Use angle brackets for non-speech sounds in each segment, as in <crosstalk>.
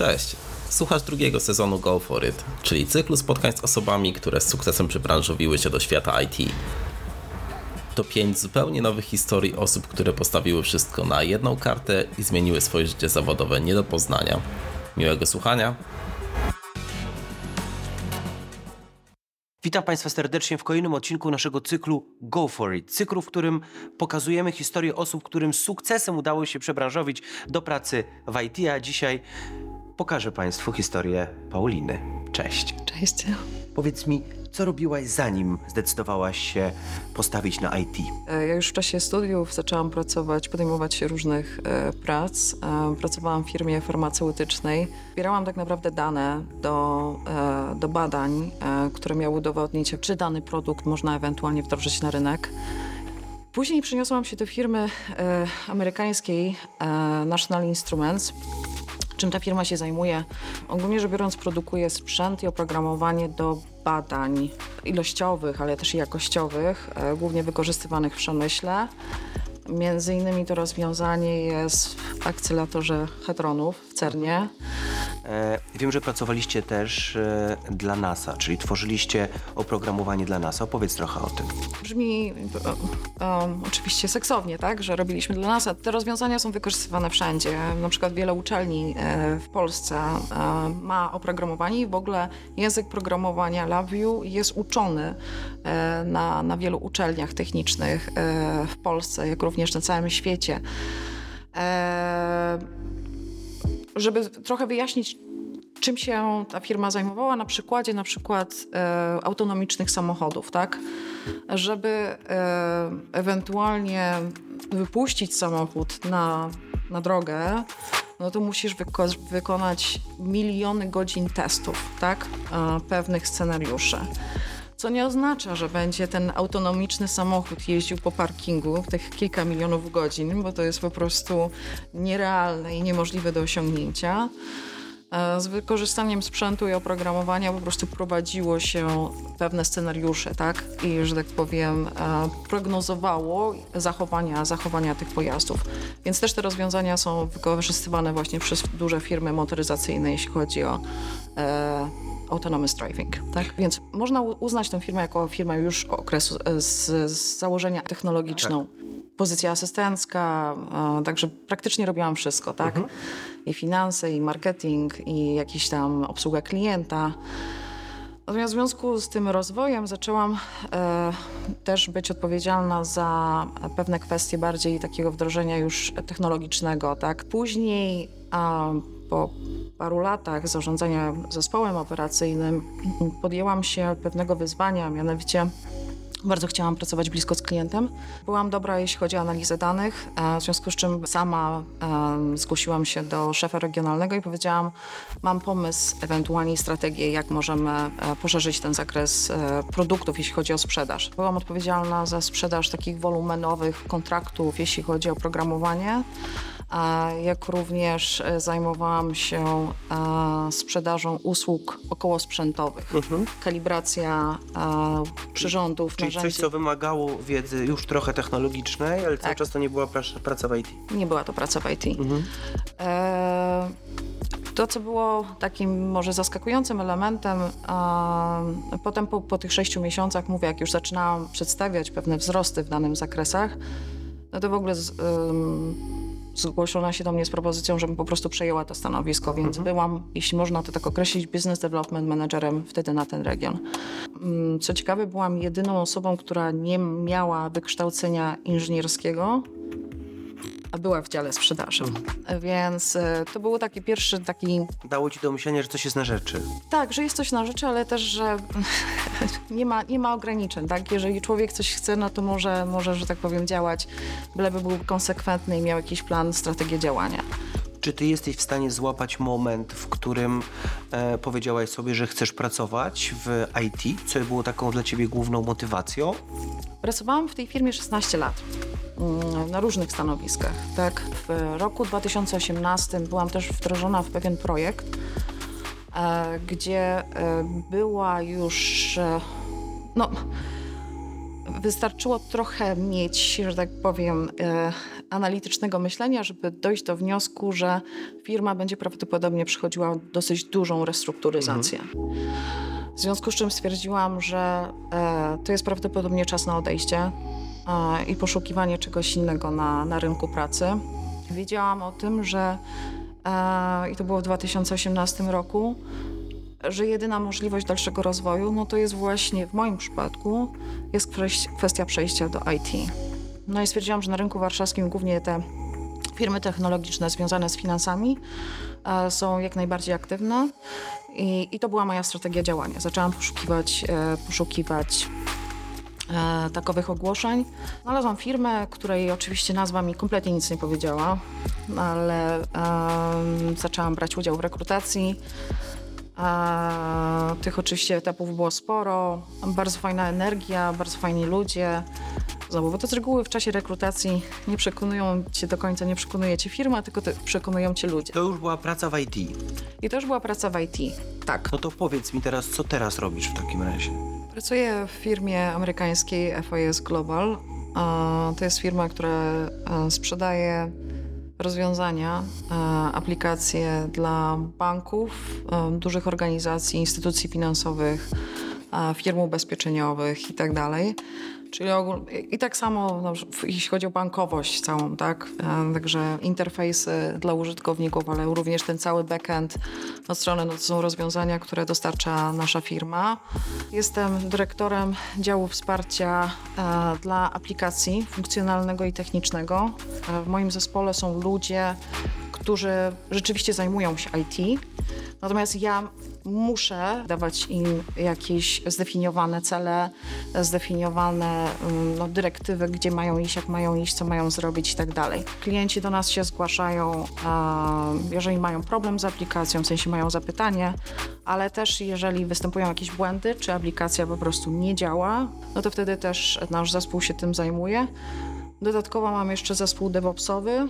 Cześć. Słuchasz drugiego sezonu Go For It, czyli cyklu spotkań z osobami, które z sukcesem przybranżowiły się do świata IT. To pięć zupełnie nowych historii osób, które postawiły wszystko na jedną kartę i zmieniły swoje życie zawodowe nie do poznania. Miłego słuchania. Witam Państwa serdecznie w kolejnym odcinku naszego cyklu Go For It. Cyklu, w którym pokazujemy historię osób, którym z sukcesem udało się przebranżowić do pracy w IT, a dzisiaj pokażę Państwu historię Pauliny. Cześć. Cześć. Powiedz mi, co robiłaś zanim zdecydowałaś się postawić na IT? E, Ja już w czasie studiów zaczęłam pracować, podejmować się różnych e, prac. E, pracowałam w firmie farmaceutycznej. Zbierałam tak naprawdę dane do, e, do badań, e, które miały udowodnić, czy dany produkt można ewentualnie wdrożyć na rynek. Później przeniosłam się do firmy e, amerykańskiej e, National Instruments. Czym ta firma się zajmuje? Ogólnie rzecz biorąc, produkuje sprzęt i oprogramowanie do badań ilościowych, ale też i jakościowych, e, głównie wykorzystywanych w przemyśle. Między innymi to rozwiązanie jest w akcelatorze hadronów w CERNie. E, wiem, że pracowaliście też e, dla NASA, czyli tworzyliście oprogramowanie dla NASA. Opowiedz trochę o tym. Brzmi e, e, oczywiście seksownie, tak, że robiliśmy dla nas. a Te rozwiązania są wykorzystywane wszędzie. Na przykład wiele uczelni e, w Polsce e, ma oprogramowanie i w ogóle język programowania LabVIEW jest uczony e, na, na wielu uczelniach technicznych e, w Polsce, jak również na całym świecie. E, żeby trochę wyjaśnić, czym się ta firma zajmowała na przykładzie na przykład e, autonomicznych samochodów, tak? Żeby e, ewentualnie wypuścić samochód na, na drogę, no to musisz wyko- wykonać miliony godzin testów, tak? E, pewnych scenariuszy. Co nie oznacza, że będzie ten autonomiczny samochód jeździł po parkingu tych kilka milionów godzin, bo to jest po prostu nierealne i niemożliwe do osiągnięcia. E, Z wykorzystaniem sprzętu i oprogramowania po prostu prowadziło się pewne scenariusze, tak? I, że tak powiem, e, prognozowało zachowania, zachowania tych pojazdów. Więc też te rozwiązania są wykorzystywane właśnie przez duże firmy motoryzacyjne, jeśli chodzi o e, autonomous driving, tak? Więc można uznać tę firmę jako firmę już okresu z, z założenia technologiczną. Pozycja asystencka, e, także praktycznie robiłam wszystko, tak? I finanse, i marketing, i jakiś tam obsługa klienta. Natomiast w związku z tym rozwojem zaczęłam e, też być odpowiedzialna za pewne kwestie bardziej takiego wdrożenia już technologicznego, tak? Później, a, po paru latach zarządzania zespołem operacyjnym podjęłam się pewnego wyzwania, mianowicie bardzo chciałam pracować blisko z klientem. Byłam dobra, jeśli chodzi o analizę danych, e, w związku z czym sama zgłosiłam się do szefa regionalnego i powiedziałam, mam pomysł, ewentualnie strategię, jak możemy e, poszerzyć ten zakres e, produktów, jeśli chodzi o sprzedaż. Byłam odpowiedzialna za sprzedaż takich wolumenowych kontraktów, jeśli chodzi o programowanie. Jak również e, zajmowałam się e, sprzedażą usług okołosprzętowych. Kalibracja e, przyrządów, Czyli coś, narzędzi. co wymagało wiedzy już trochę technologicznej, ale cały Tak. czas to nie była praca, w IT. Nie była to praca w IT. E, to, co było takim może zaskakującym elementem, potem po, po tych sześciu miesiącach, mówię, jak już zaczynałam przedstawiać pewne wzrosty w danych zakresach, no to w ogóle z, ym, zgłoszono się do mnie z propozycją, żebym po prostu przejęła to stanowisko, więc byłam, jeśli można to tak określić, business development managerem wtedy na ten region. Mm, Co ciekawe, byłam jedyną osobą, która nie miała wykształcenia inżynierskiego, była w dziale sprzedaży. Więc e, to był taki pierwszy taki, Dało ci do myślenia, że coś jest na rzeczy. tak, że jest coś na rzeczy, ale też, że <laughs> nie ma, nie ma ograniczeń, tak? Jeżeli człowiek coś chce, no to może, może, że tak powiem, działać, byleby był konsekwentny i miał jakiś plan, strategię działania. Czy ty jesteś w stanie złapać moment, w którym e, powiedziałaś sobie, że chcesz pracować w IT, co było taką dla ciebie główną motywacją? Pracowałam w tej firmie 16 lat mm, na różnych stanowiskach. Tak, w roku 2018 byłam też wdrożona w pewien projekt, e, gdzie e, była już e, no, wystarczyło trochę mieć, że tak powiem, e, analitycznego myślenia, żeby dojść do wniosku, że firma będzie prawdopodobnie przechodziła dosyć dużą restrukturyzację. W związku z czym stwierdziłam, że e, to jest prawdopodobnie czas na odejście e, i poszukiwanie czegoś innego na, na rynku pracy. Wiedziałam o tym, że i to było w 2018 roku, że jedyna możliwość dalszego rozwoju, no to jest właśnie w moim przypadku, jest kwes- kwestia przejścia do IT. No i stwierdziłam, że na rynku warszawskim głównie te firmy technologiczne związane z finansami e, są jak najbardziej aktywne i, i to była moja strategia działania. Zaczęłam poszukiwać, e, poszukiwać e, takowych ogłoszeń. Znalazłam firmę, której oczywiście nazwa mi kompletnie nic nie powiedziała, ale zaczęłam brać udział w rekrutacji. A, tych oczywiście etapów było sporo, bardzo fajna energia, bardzo fajni ludzie. Znowu, bo to z reguły w czasie rekrutacji nie przekonują cię do końca, nie przekonuje cię firma, tylko te, przekonują cię ludzie. To już była praca w IT. I to już była praca w IT. Tak. No to powiedz mi teraz, co teraz robisz w takim razie? Pracuję w firmie amerykańskiej FIS Global. To jest firma, która e, sprzedaje rozwiązania, e, aplikacje dla banków, e, dużych organizacji, instytucji finansowych, e, firm ubezpieczeniowych itd. Czyli ogól... I tak samo, no, jeśli chodzi o bankowość całą, tak? E, Także interfejsy dla użytkowników, ale również ten cały backend od strony, no to są rozwiązania, które dostarcza nasza firma. Jestem dyrektorem działu wsparcia e, dla aplikacji funkcjonalnego i technicznego. E, w moim zespole są ludzie, którzy rzeczywiście zajmują się IT. Natomiast ja muszę dawać im jakieś zdefiniowane cele, zdefiniowane mm, no, dyrektywy, gdzie mają iść, jak mają iść, co mają zrobić i tak dalej. Klienci do nas się zgłaszają, jeżeli mają problem z aplikacją, w sensie mają zapytanie, ale też jeżeli występują jakieś błędy, czy aplikacja po prostu nie działa, no to wtedy też nasz zespół się tym zajmuje. Dodatkowo mam jeszcze zespół DevOpsowy,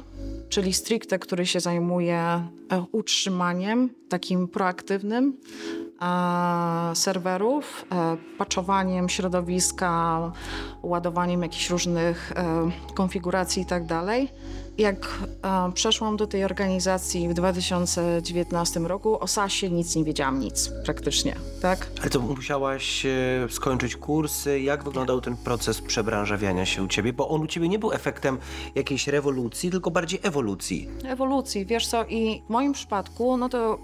czyli stricte, który się zajmuje e, utrzymaniem takim proaktywnym e, serwerów, e, patchowaniem środowiska, ładowaniem jakichś różnych konfiguracji tak dalej. Jak e, przeszłam do tej organizacji w 2019 roku, o SASie nic nie wiedziałam, nic praktycznie, tak? Ale to musiałaś e, skończyć kursy. Jak wyglądał ten proces przebranżawiania się u ciebie? Bo on u ciebie nie był efektem jakiejś rewolucji, tylko bardziej ewolucji. ewolucji, wiesz co, i w moim przypadku, no to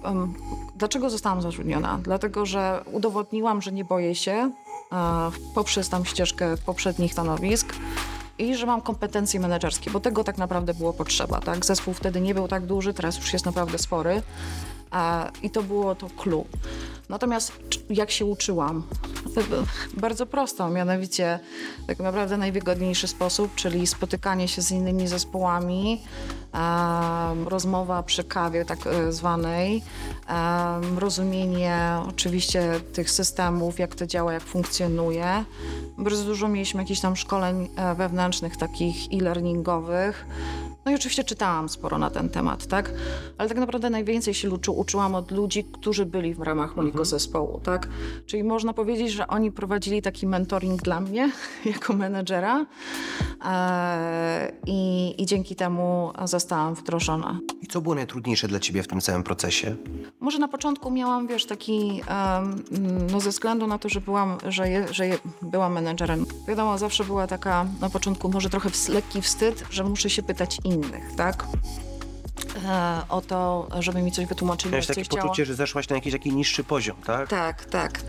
dlaczego zostałam zatrudniona? Dlatego, że udowodniłam, że nie boję się e, poprzez tam ścieżkę poprzednich stanowisk i że mam kompetencje menedżerskie, bo tego tak naprawdę było potrzeba, tak? Zespół wtedy nie był tak duży, teraz już jest naprawdę spory i to było to clue. Natomiast jak się uczyłam? Bardzo prosto, mianowicie tak naprawdę najwygodniejszy sposób, czyli spotykanie się z innymi zespołami, rozmowa przy kawie tak e, zwanej, rozumienie oczywiście tych systemów, jak to działa, jak funkcjonuje. Bardzo dużo mieliśmy jakichś tam szkoleń e, wewnętrznych, takich e-learningowych. No i oczywiście czytałam sporo na ten temat, tak? Ale tak naprawdę najwięcej się uczy, uczyłam od ludzi, którzy byli w ramach mojego zespołu, tak? Czyli można powiedzieć, że oni prowadzili taki mentoring dla mnie <laughs> jako menedżera e, i, i dzięki temu zostałam wdrożona. I co było najtrudniejsze dla ciebie w tym całym procesie? Może na początku miałam, wiesz, taki, no ze względu na to, że byłam, że, je, że je, byłam menedżerem. Wiadomo, zawsze była taka na początku może trochę lekki wstyd, że muszę się pytać innych, tak? E, o to, żeby mi coś wytłumaczyli, Miałeś takie poczucie, że zeszłaś na jakiś taki niższy poziom, tak? Tak, tak.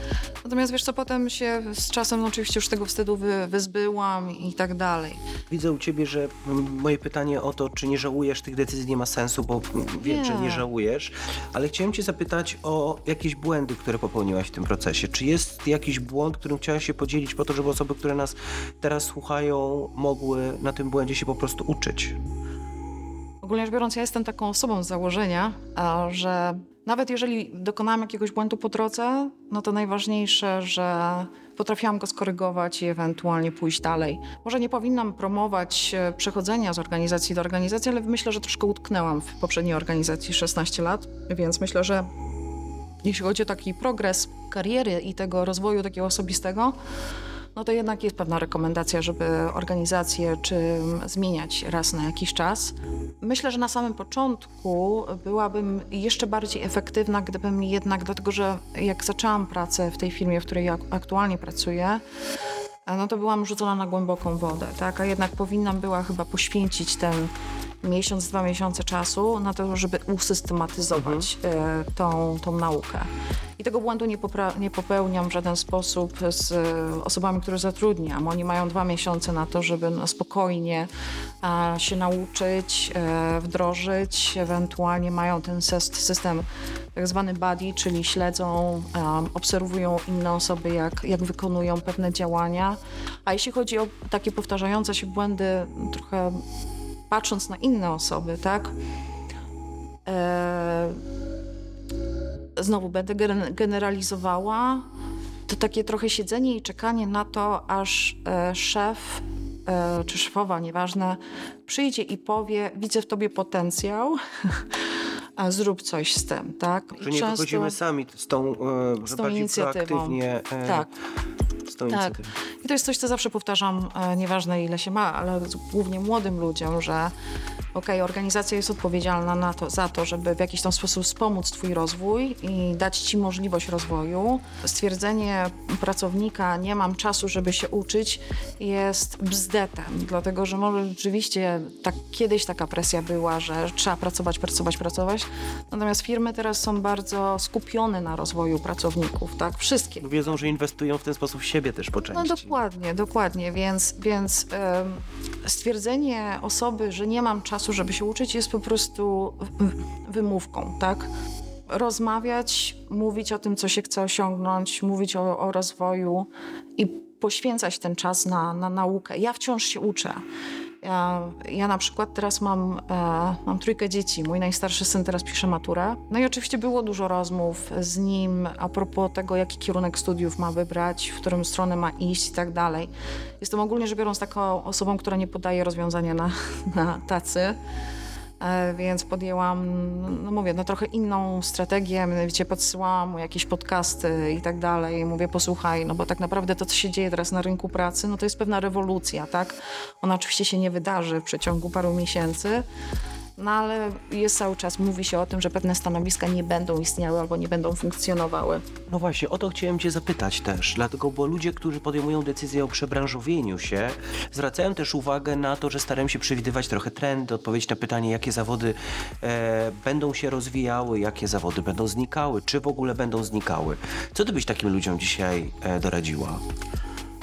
Natomiast wiesz co, potem się z czasem no, oczywiście już tego wstydu wy, wyzbyłam i tak dalej. Widzę u ciebie, że mm, moje pytanie o to, czy nie żałujesz tych decyzji nie ma sensu, bo mm, wiem, Nie. że nie żałujesz, ale chciałem cię zapytać o jakieś błędy, które popełniłaś w tym procesie. Czy jest jakiś błąd, którym chciałaś się podzielić po to, żeby osoby, które nas teraz słuchają, mogły na tym błędzie się po prostu uczyć? Ogólnie rzecz biorąc, ja jestem taką osobą z założenia, że nawet jeżeli dokonałam jakiegoś błędu po drodze, no to najważniejsze, że potrafiłam go skorygować i ewentualnie pójść dalej. Może nie powinnam promować e, przechodzenia z organizacji do organizacji, ale myślę, że troszkę utknęłam w poprzedniej organizacji 16 lat, więc myślę, że jeśli chodzi o taki progres kariery i tego rozwoju takiego osobistego, no to jednak jest pewna rekomendacja, żeby organizację czy zmieniać raz na jakiś czas. Myślę, że na samym początku byłabym jeszcze bardziej efektywna, gdybym jednak, dlatego że jak zaczęłam pracę w tej firmie, w której ja aktualnie pracuję, no to byłam rzucona na głęboką wodę, tak? A jednak powinnam była chyba poświęcić ten miesiąc, dwa miesiące czasu na to, żeby usystematyzować mhm. tą, tą naukę. I tego błędu nie, nie, popełniam w żaden sposób z e, osobami, które zatrudniam. Oni mają dwa miesiące na to, żeby spokojnie e, się nauczyć, e, wdrożyć. Ewentualnie mają ten system tak zwany buddy, czyli śledzą, obserwują inne osoby, jak, jak wykonują pewne działania. A jeśli chodzi o takie powtarzające się błędy, trochę patrząc na inne osoby, tak? E, znowu będę generalizowała. To takie trochę siedzenie i czekanie na to, aż e, szef e, czy szefowa, nieważne, przyjdzie i powie: Widzę w tobie potencjał. <laughs> A zrób coś z tym, tak? Że nie Często... wychodzimy sami z tą, e, z tą inicjatywą. E, tak. Tak. I to jest coś, co zawsze powtarzam, e, nieważne ile się ma, ale głównie młodym ludziom, że ok, organizacja jest odpowiedzialna na to, za to, żeby w jakiś tam sposób wspomóc Twój rozwój i dać Ci możliwość rozwoju. Stwierdzenie pracownika, nie mam czasu, żeby się uczyć, jest bzdetem, dlatego że może rzeczywiście tak, kiedyś taka presja była, że trzeba pracować, pracować, pracować, natomiast firmy teraz są bardzo skupione na rozwoju pracowników, tak, wszystkie. Wiedzą, że inwestują w ten sposób w siebie też po części. No dokładnie, dokładnie, więc, więc stwierdzenie osoby, że nie mam czasu, żeby się uczyć, jest po prostu wymówką, tak? Rozmawiać, mówić o tym, co się chce osiągnąć, mówić o, o rozwoju i poświęcać ten czas na, na naukę. Ja wciąż się uczę. Ja, ja na przykład teraz mam, e, mam trójkę dzieci. Mój najstarszy syn teraz pisze maturę. No i oczywiście było dużo rozmów z nim a propos tego, jaki kierunek studiów ma wybrać, w którą stronę ma iść i tak dalej. Jestem ogólnie rzecz biorąc taką osobą, która nie podaje rozwiązania na, na tacy. E, więc podjęłam, no mówię, no trochę inną strategię, mianowicie podsyłałam mu jakieś podcasty i tak dalej. Mówię, posłuchaj, no bo tak naprawdę to, co się dzieje teraz na rynku pracy, no to jest pewna rewolucja, tak? Ona oczywiście się nie wydarzy w przeciągu paru miesięcy, no ale jest cały czas, mówi się o tym, że pewne stanowiska nie będą istniały albo nie będą funkcjonowały. No właśnie, o to chciałem Cię zapytać też, dlatego, bo ludzie, którzy podejmują decyzję o przebranżowieniu się, zwracają też uwagę na to, że starają się przewidywać trochę trendy, odpowiedzieć na pytanie, jakie zawody e, będą się rozwijały, jakie zawody będą znikały, czy w ogóle będą znikały. Co Ty byś takim ludziom dzisiaj e, doradziła?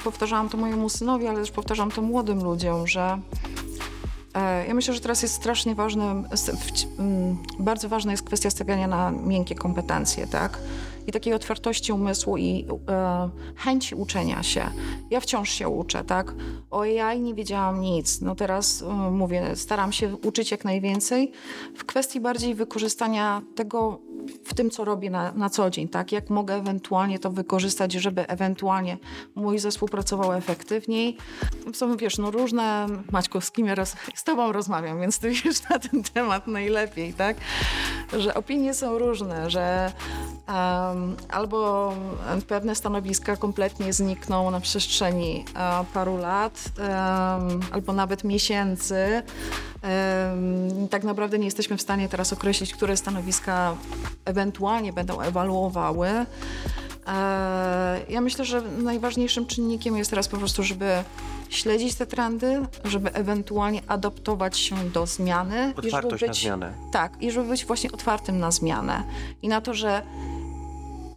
Powtarzałam to mojemu synowi, ale też powtarzam to młodym ludziom, że ja myślę, że teraz jest strasznie ważne, mm, bardzo ważna jest kwestia stawiania na miękkie kompetencje, tak? I takiej otwartości umysłu i e, chęci uczenia się. Ja wciąż się uczę, tak? O AI nie wiedziałam nic. No teraz e, mówię, staram się uczyć jak najwięcej w kwestii bardziej wykorzystania tego w tym, co robię na, na co dzień, tak? Jak mogę ewentualnie to wykorzystać, żeby ewentualnie mój zespół pracował efektywniej. Są, wiesz, no różne, Maćko, z kim ja roz, <laughs> z tobą rozmawiam, więc ty wiesz na ten temat najlepiej, tak? Że opinie są różne, że um, albo pewne stanowiska kompletnie znikną na przestrzeni uh, paru lat, um, albo nawet miesięcy, tak naprawdę nie jesteśmy w stanie teraz określić, które stanowiska ewentualnie będą ewaluowały. E, ja myślę, że najważniejszym czynnikiem jest teraz po prostu, żeby śledzić te trendy, żeby ewentualnie adaptować się do zmiany. Otwartość być, na zmianę. Tak, i żeby być właśnie otwartym na zmianę. I na to, że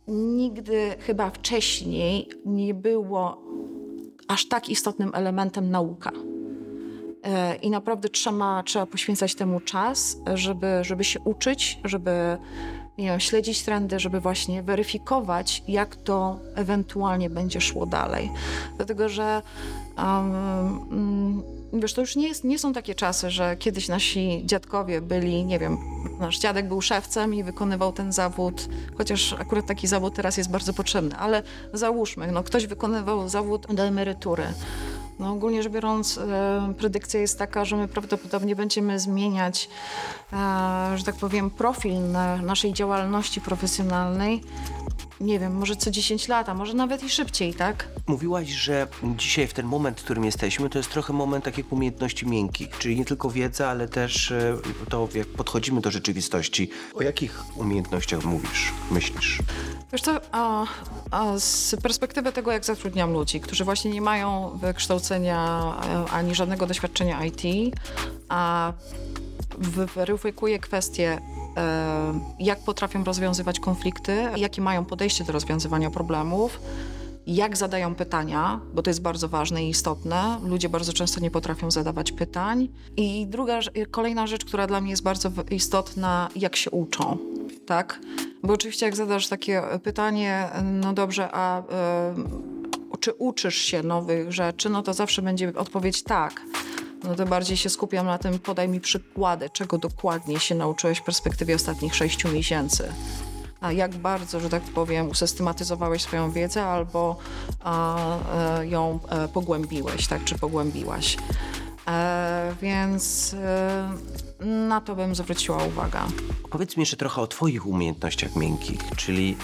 nigdy chyba wcześniej nie było aż tak istotnym elementem nauka. E, I naprawdę trzeba, trzeba poświęcać temu czas, żeby, żeby się uczyć, żeby nie wiem, śledzić trendy, żeby właśnie weryfikować, jak to ewentualnie będzie szło dalej. Dlatego, że um, wiesz, to już nie, jest, nie są takie czasy, że kiedyś nasi dziadkowie byli, nie wiem, nasz dziadek był szewcem i wykonywał ten zawód, chociaż akurat taki zawód teraz jest bardzo potrzebny, ale załóżmy, no, ktoś wykonywał zawód do emerytury. No ogólnie rzecz biorąc, e, predykcja jest taka, że my prawdopodobnie będziemy zmieniać, e, że tak powiem, profil na naszej działalności profesjonalnej nie wiem, może co 10 lat, a może nawet i szybciej, tak? Mówiłaś, że dzisiaj w ten moment, w którym jesteśmy, to jest trochę moment takich umiejętności miękkich, czyli nie tylko wiedza, ale też e, to, jak podchodzimy do rzeczywistości. O jakich umiejętnościach mówisz, myślisz? Wiesz co, a, a z perspektywy tego, jak zatrudniam ludzi, którzy właśnie nie mają wykształcenia e, ani żadnego doświadczenia IT, a weryfikuję kwestie, e, jak potrafią rozwiązywać konflikty, jakie mają podejście do rozwiązywania problemów, jak zadają pytania, bo to jest bardzo ważne i istotne. Ludzie bardzo często nie potrafią zadawać pytań. I druga, kolejna rzecz, która dla mnie jest bardzo istotna, jak się uczą, tak? Bo oczywiście jak zadasz takie pytanie, no dobrze, a y, czy uczysz się nowych rzeczy, no to zawsze będzie odpowiedź tak. No to bardziej się skupiam na tym, podaj mi przykłady, czego dokładnie się nauczyłeś w perspektywie ostatnich sześciu miesięcy a jak bardzo, że tak powiem, usystematyzowałeś swoją wiedzę albo a, e, ją a, e, pogłębiłeś, tak, czy pogłębiłaś. E, więc e, na to bym zwróciła uwagę. Powiedz mi jeszcze trochę o Twoich umiejętnościach miękkich, czyli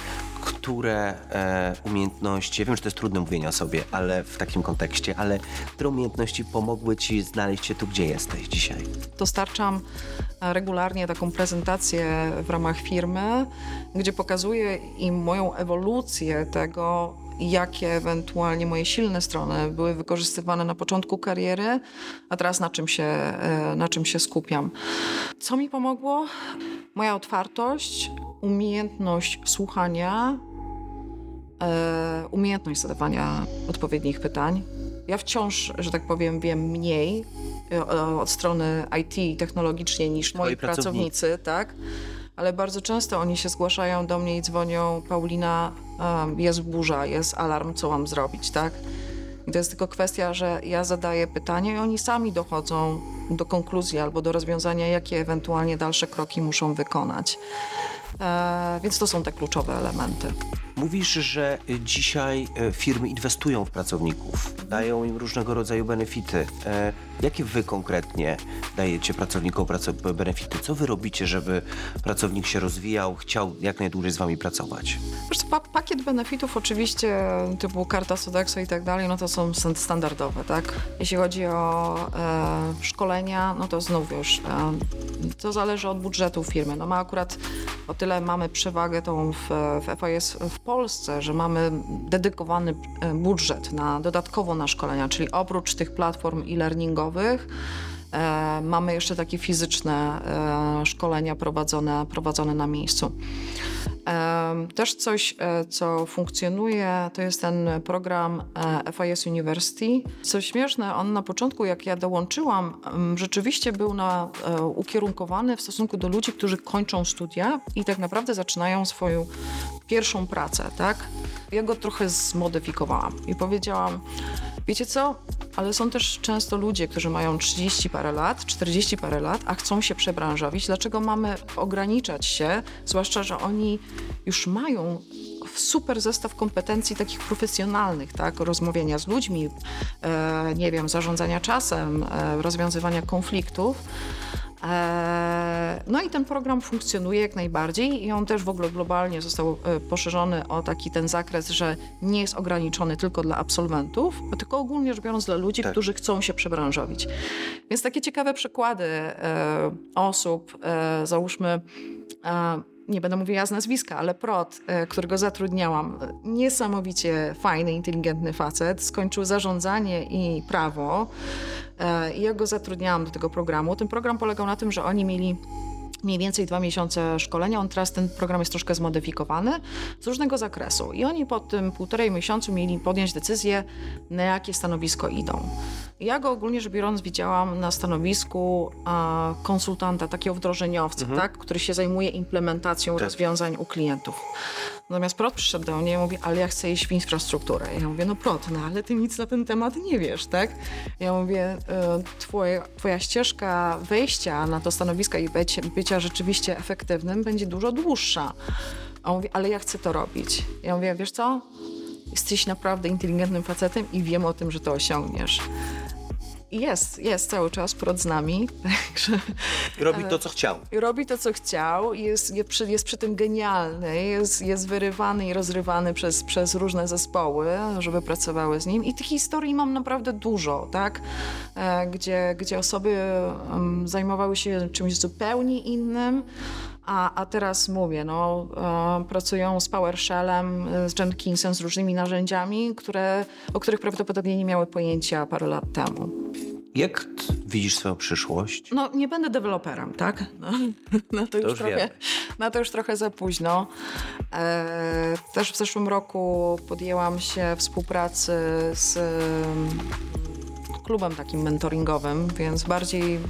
które e, umiejętności, ja wiem, że to jest trudne mówienie o sobie, ale w takim kontekście, ale które umiejętności pomogły Ci znaleźć się tu, gdzie jesteś dzisiaj? Dostarczam regularnie taką prezentację w ramach firmy, gdzie pokazuję im moją ewolucję tego, jakie ewentualnie moje silne strony były wykorzystywane na początku kariery, a teraz na czym się, e, na czym się skupiam. Co mi pomogło? Moja otwartość, umiejętność słuchania, e, umiejętność zadawania odpowiednich pytań. Ja wciąż, że tak powiem, wiem mniej e, od strony IT technologicznie niż Twoi moi pracownicy, tak? Ale bardzo często oni się zgłaszają do mnie i dzwonią, Paulina, jest burza, jest alarm, co mam zrobić, tak? I to jest tylko kwestia, że ja zadaję pytanie i oni sami dochodzą do konkluzji albo do rozwiązania, jakie ewentualnie dalsze kroki muszą wykonać. E, więc to są te kluczowe elementy. Mówisz, że dzisiaj e, firmy inwestują w pracowników, dają im różnego rodzaju benefity. E, jakie wy konkretnie dajecie pracownikom benefity? Co wy robicie, żeby pracownik się rozwijał, chciał jak najdłużej z wami pracować? Pa pakiet benefitów oczywiście typu karta Sodexo i tak dalej, no to są standardowe, tak? Jeśli chodzi o e, szkolenia, no to znów już e, to zależy od budżetu firmy. No ma akurat o tyle mamy przewagę tą w, w FIS w Polsce, że mamy dedykowany e, budżet na dodatkowo na szkolenia, czyli oprócz tych platform e-learningowych e, mamy jeszcze takie fizyczne e, szkolenia prowadzone, prowadzone na miejscu. Też coś, e, co funkcjonuje, to jest ten program e, FIS University. Co śmieszne, on na początku, jak ja dołączyłam, rzeczywiście był na, e, ukierunkowany w stosunku do ludzi, którzy kończą studia i tak naprawdę zaczynają swoją pierwszą pracę, tak? Ja go trochę zmodyfikowałam i powiedziałam, wiecie co, ale są też często ludzie, którzy mają 30 parę lat, 40 parę lat, a chcą się przebranżowić. Dlaczego mamy ograniczać się, zwłaszcza, że oni już mają super zestaw kompetencji takich profesjonalnych, tak? Rozmawiania z ludźmi, e, nie wiem, zarządzania czasem, e, rozwiązywania konfliktów. E, no i ten program funkcjonuje jak najbardziej i on też w ogóle globalnie został e, poszerzony o taki ten zakres, że nie jest ograniczony tylko dla absolwentów, tylko ogólnie rzecz biorąc dla ludzi, tak. którzy chcą się przebranżowić. Więc takie ciekawe przykłady e, osób, załóżmy nie będę mówiła z nazwiska, ale Prot, którego zatrudniałam, niesamowicie fajny, inteligentny facet, skończył zarządzanie i prawo. I ja go zatrudniałam do tego programu. Ten program polegał na tym, że oni mieli mniej więcej dwa miesiące szkolenia. On teraz ten program jest troszkę zmodyfikowany z różnego zakresu. I oni po tym półtorej miesiącu mieli podjąć decyzję, na jakie stanowisko idą. Ja go ogólnie rzecz biorąc widziałam na stanowisku a, konsultanta, takiego wdrożeniowca, mhm. tak, który się zajmuje implementacją tak. rozwiązań u klientów. Natomiast Prot przyszedł do mnie i mówi, ale ja chcę iść w infrastrukturę. Ja mówię, no Prot, no ale ty nic na ten temat nie wiesz, tak? Ja mówię, e, twoje, twoja ścieżka wejścia na to stanowisko i bycia, bycia rzeczywiście efektywnym będzie dużo dłuższa. A on mówi, ale ja chcę to robić. Ja mówię, wiesz co? Jesteś naprawdę inteligentnym facetem i wiem o tym, że to osiągniesz. jest, jest cały czas prod z nami, <laughs> także Robi to, co chciał. robi to, co chciał, jest, jest, przy, jest przy tym genialny, jest, jest wyrywany i rozrywany przez, przez różne zespoły, żeby pracowały z nim. I tych historii mam naprawdę dużo, tak? E, gdzie, gdzie osoby zajmowały się czymś zupełnie innym, a, a teraz mówię, no, e, pracują z PowerShellem, e, z Jenkinsem, z różnymi narzędziami, które, o których prawdopodobnie nie miały pojęcia parę lat temu. Jak widzisz swoją przyszłość? No, nie będę deweloperem, tak? No, <laughs> na, to już już trochę, to już trochę za późno. E, też w zeszłym roku podjęłam się współpracy z em, klubem takim mentoringowym, więc bardziej e,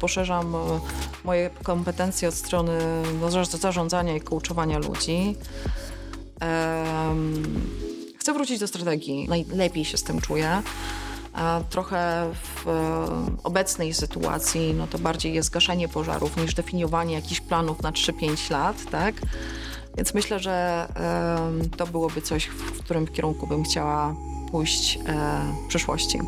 poszerzam e, moje kompetencje od strony no, za- zarządzania i coachowania ludzi. Chcę wrócić do strategii. Najlepiej się z tym czuję. A trochę w e, obecnej sytuacji, no to bardziej jest gaszenie pożarów niż definiowanie jakichś planów na 3-5 lat, tak? Więc myślę, że to byłoby coś, w którym kierunku bym chciała pójść e, w przyszłości.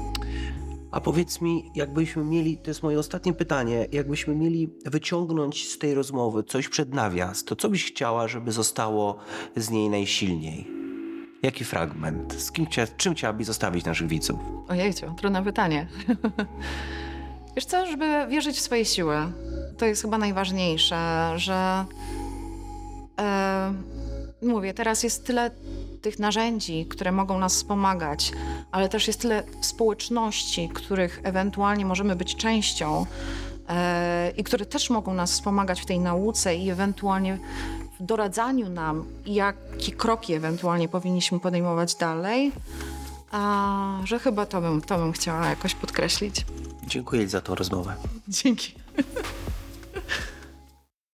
A powiedz mi, jakbyśmy mieli, to jest moje ostatnie pytanie, jakbyśmy mieli wyciągnąć z tej rozmowy coś przed nawias, to co byś chciała, żeby zostało z niej najsilniej? Jaki fragment? Z kim chcia, czym chciałabyś zostawić naszych widzów? Ojejciu, trudne pytanie. <laughs> Wiesz co, żeby wierzyć w swoje siły. To jest chyba najważniejsze, że e, mówię, teraz jest tyle tych narzędzi, które mogą nas wspomagać, ale też jest tyle społeczności, których ewentualnie możemy być częścią e, i które też mogą nas wspomagać w tej nauce i ewentualnie w doradzaniu nam, jakie kroki ewentualnie powinniśmy podejmować dalej, a że chyba to bym, to bym chciała jakoś podkreślić. Dziękuję za tą rozmowę. Dzięki.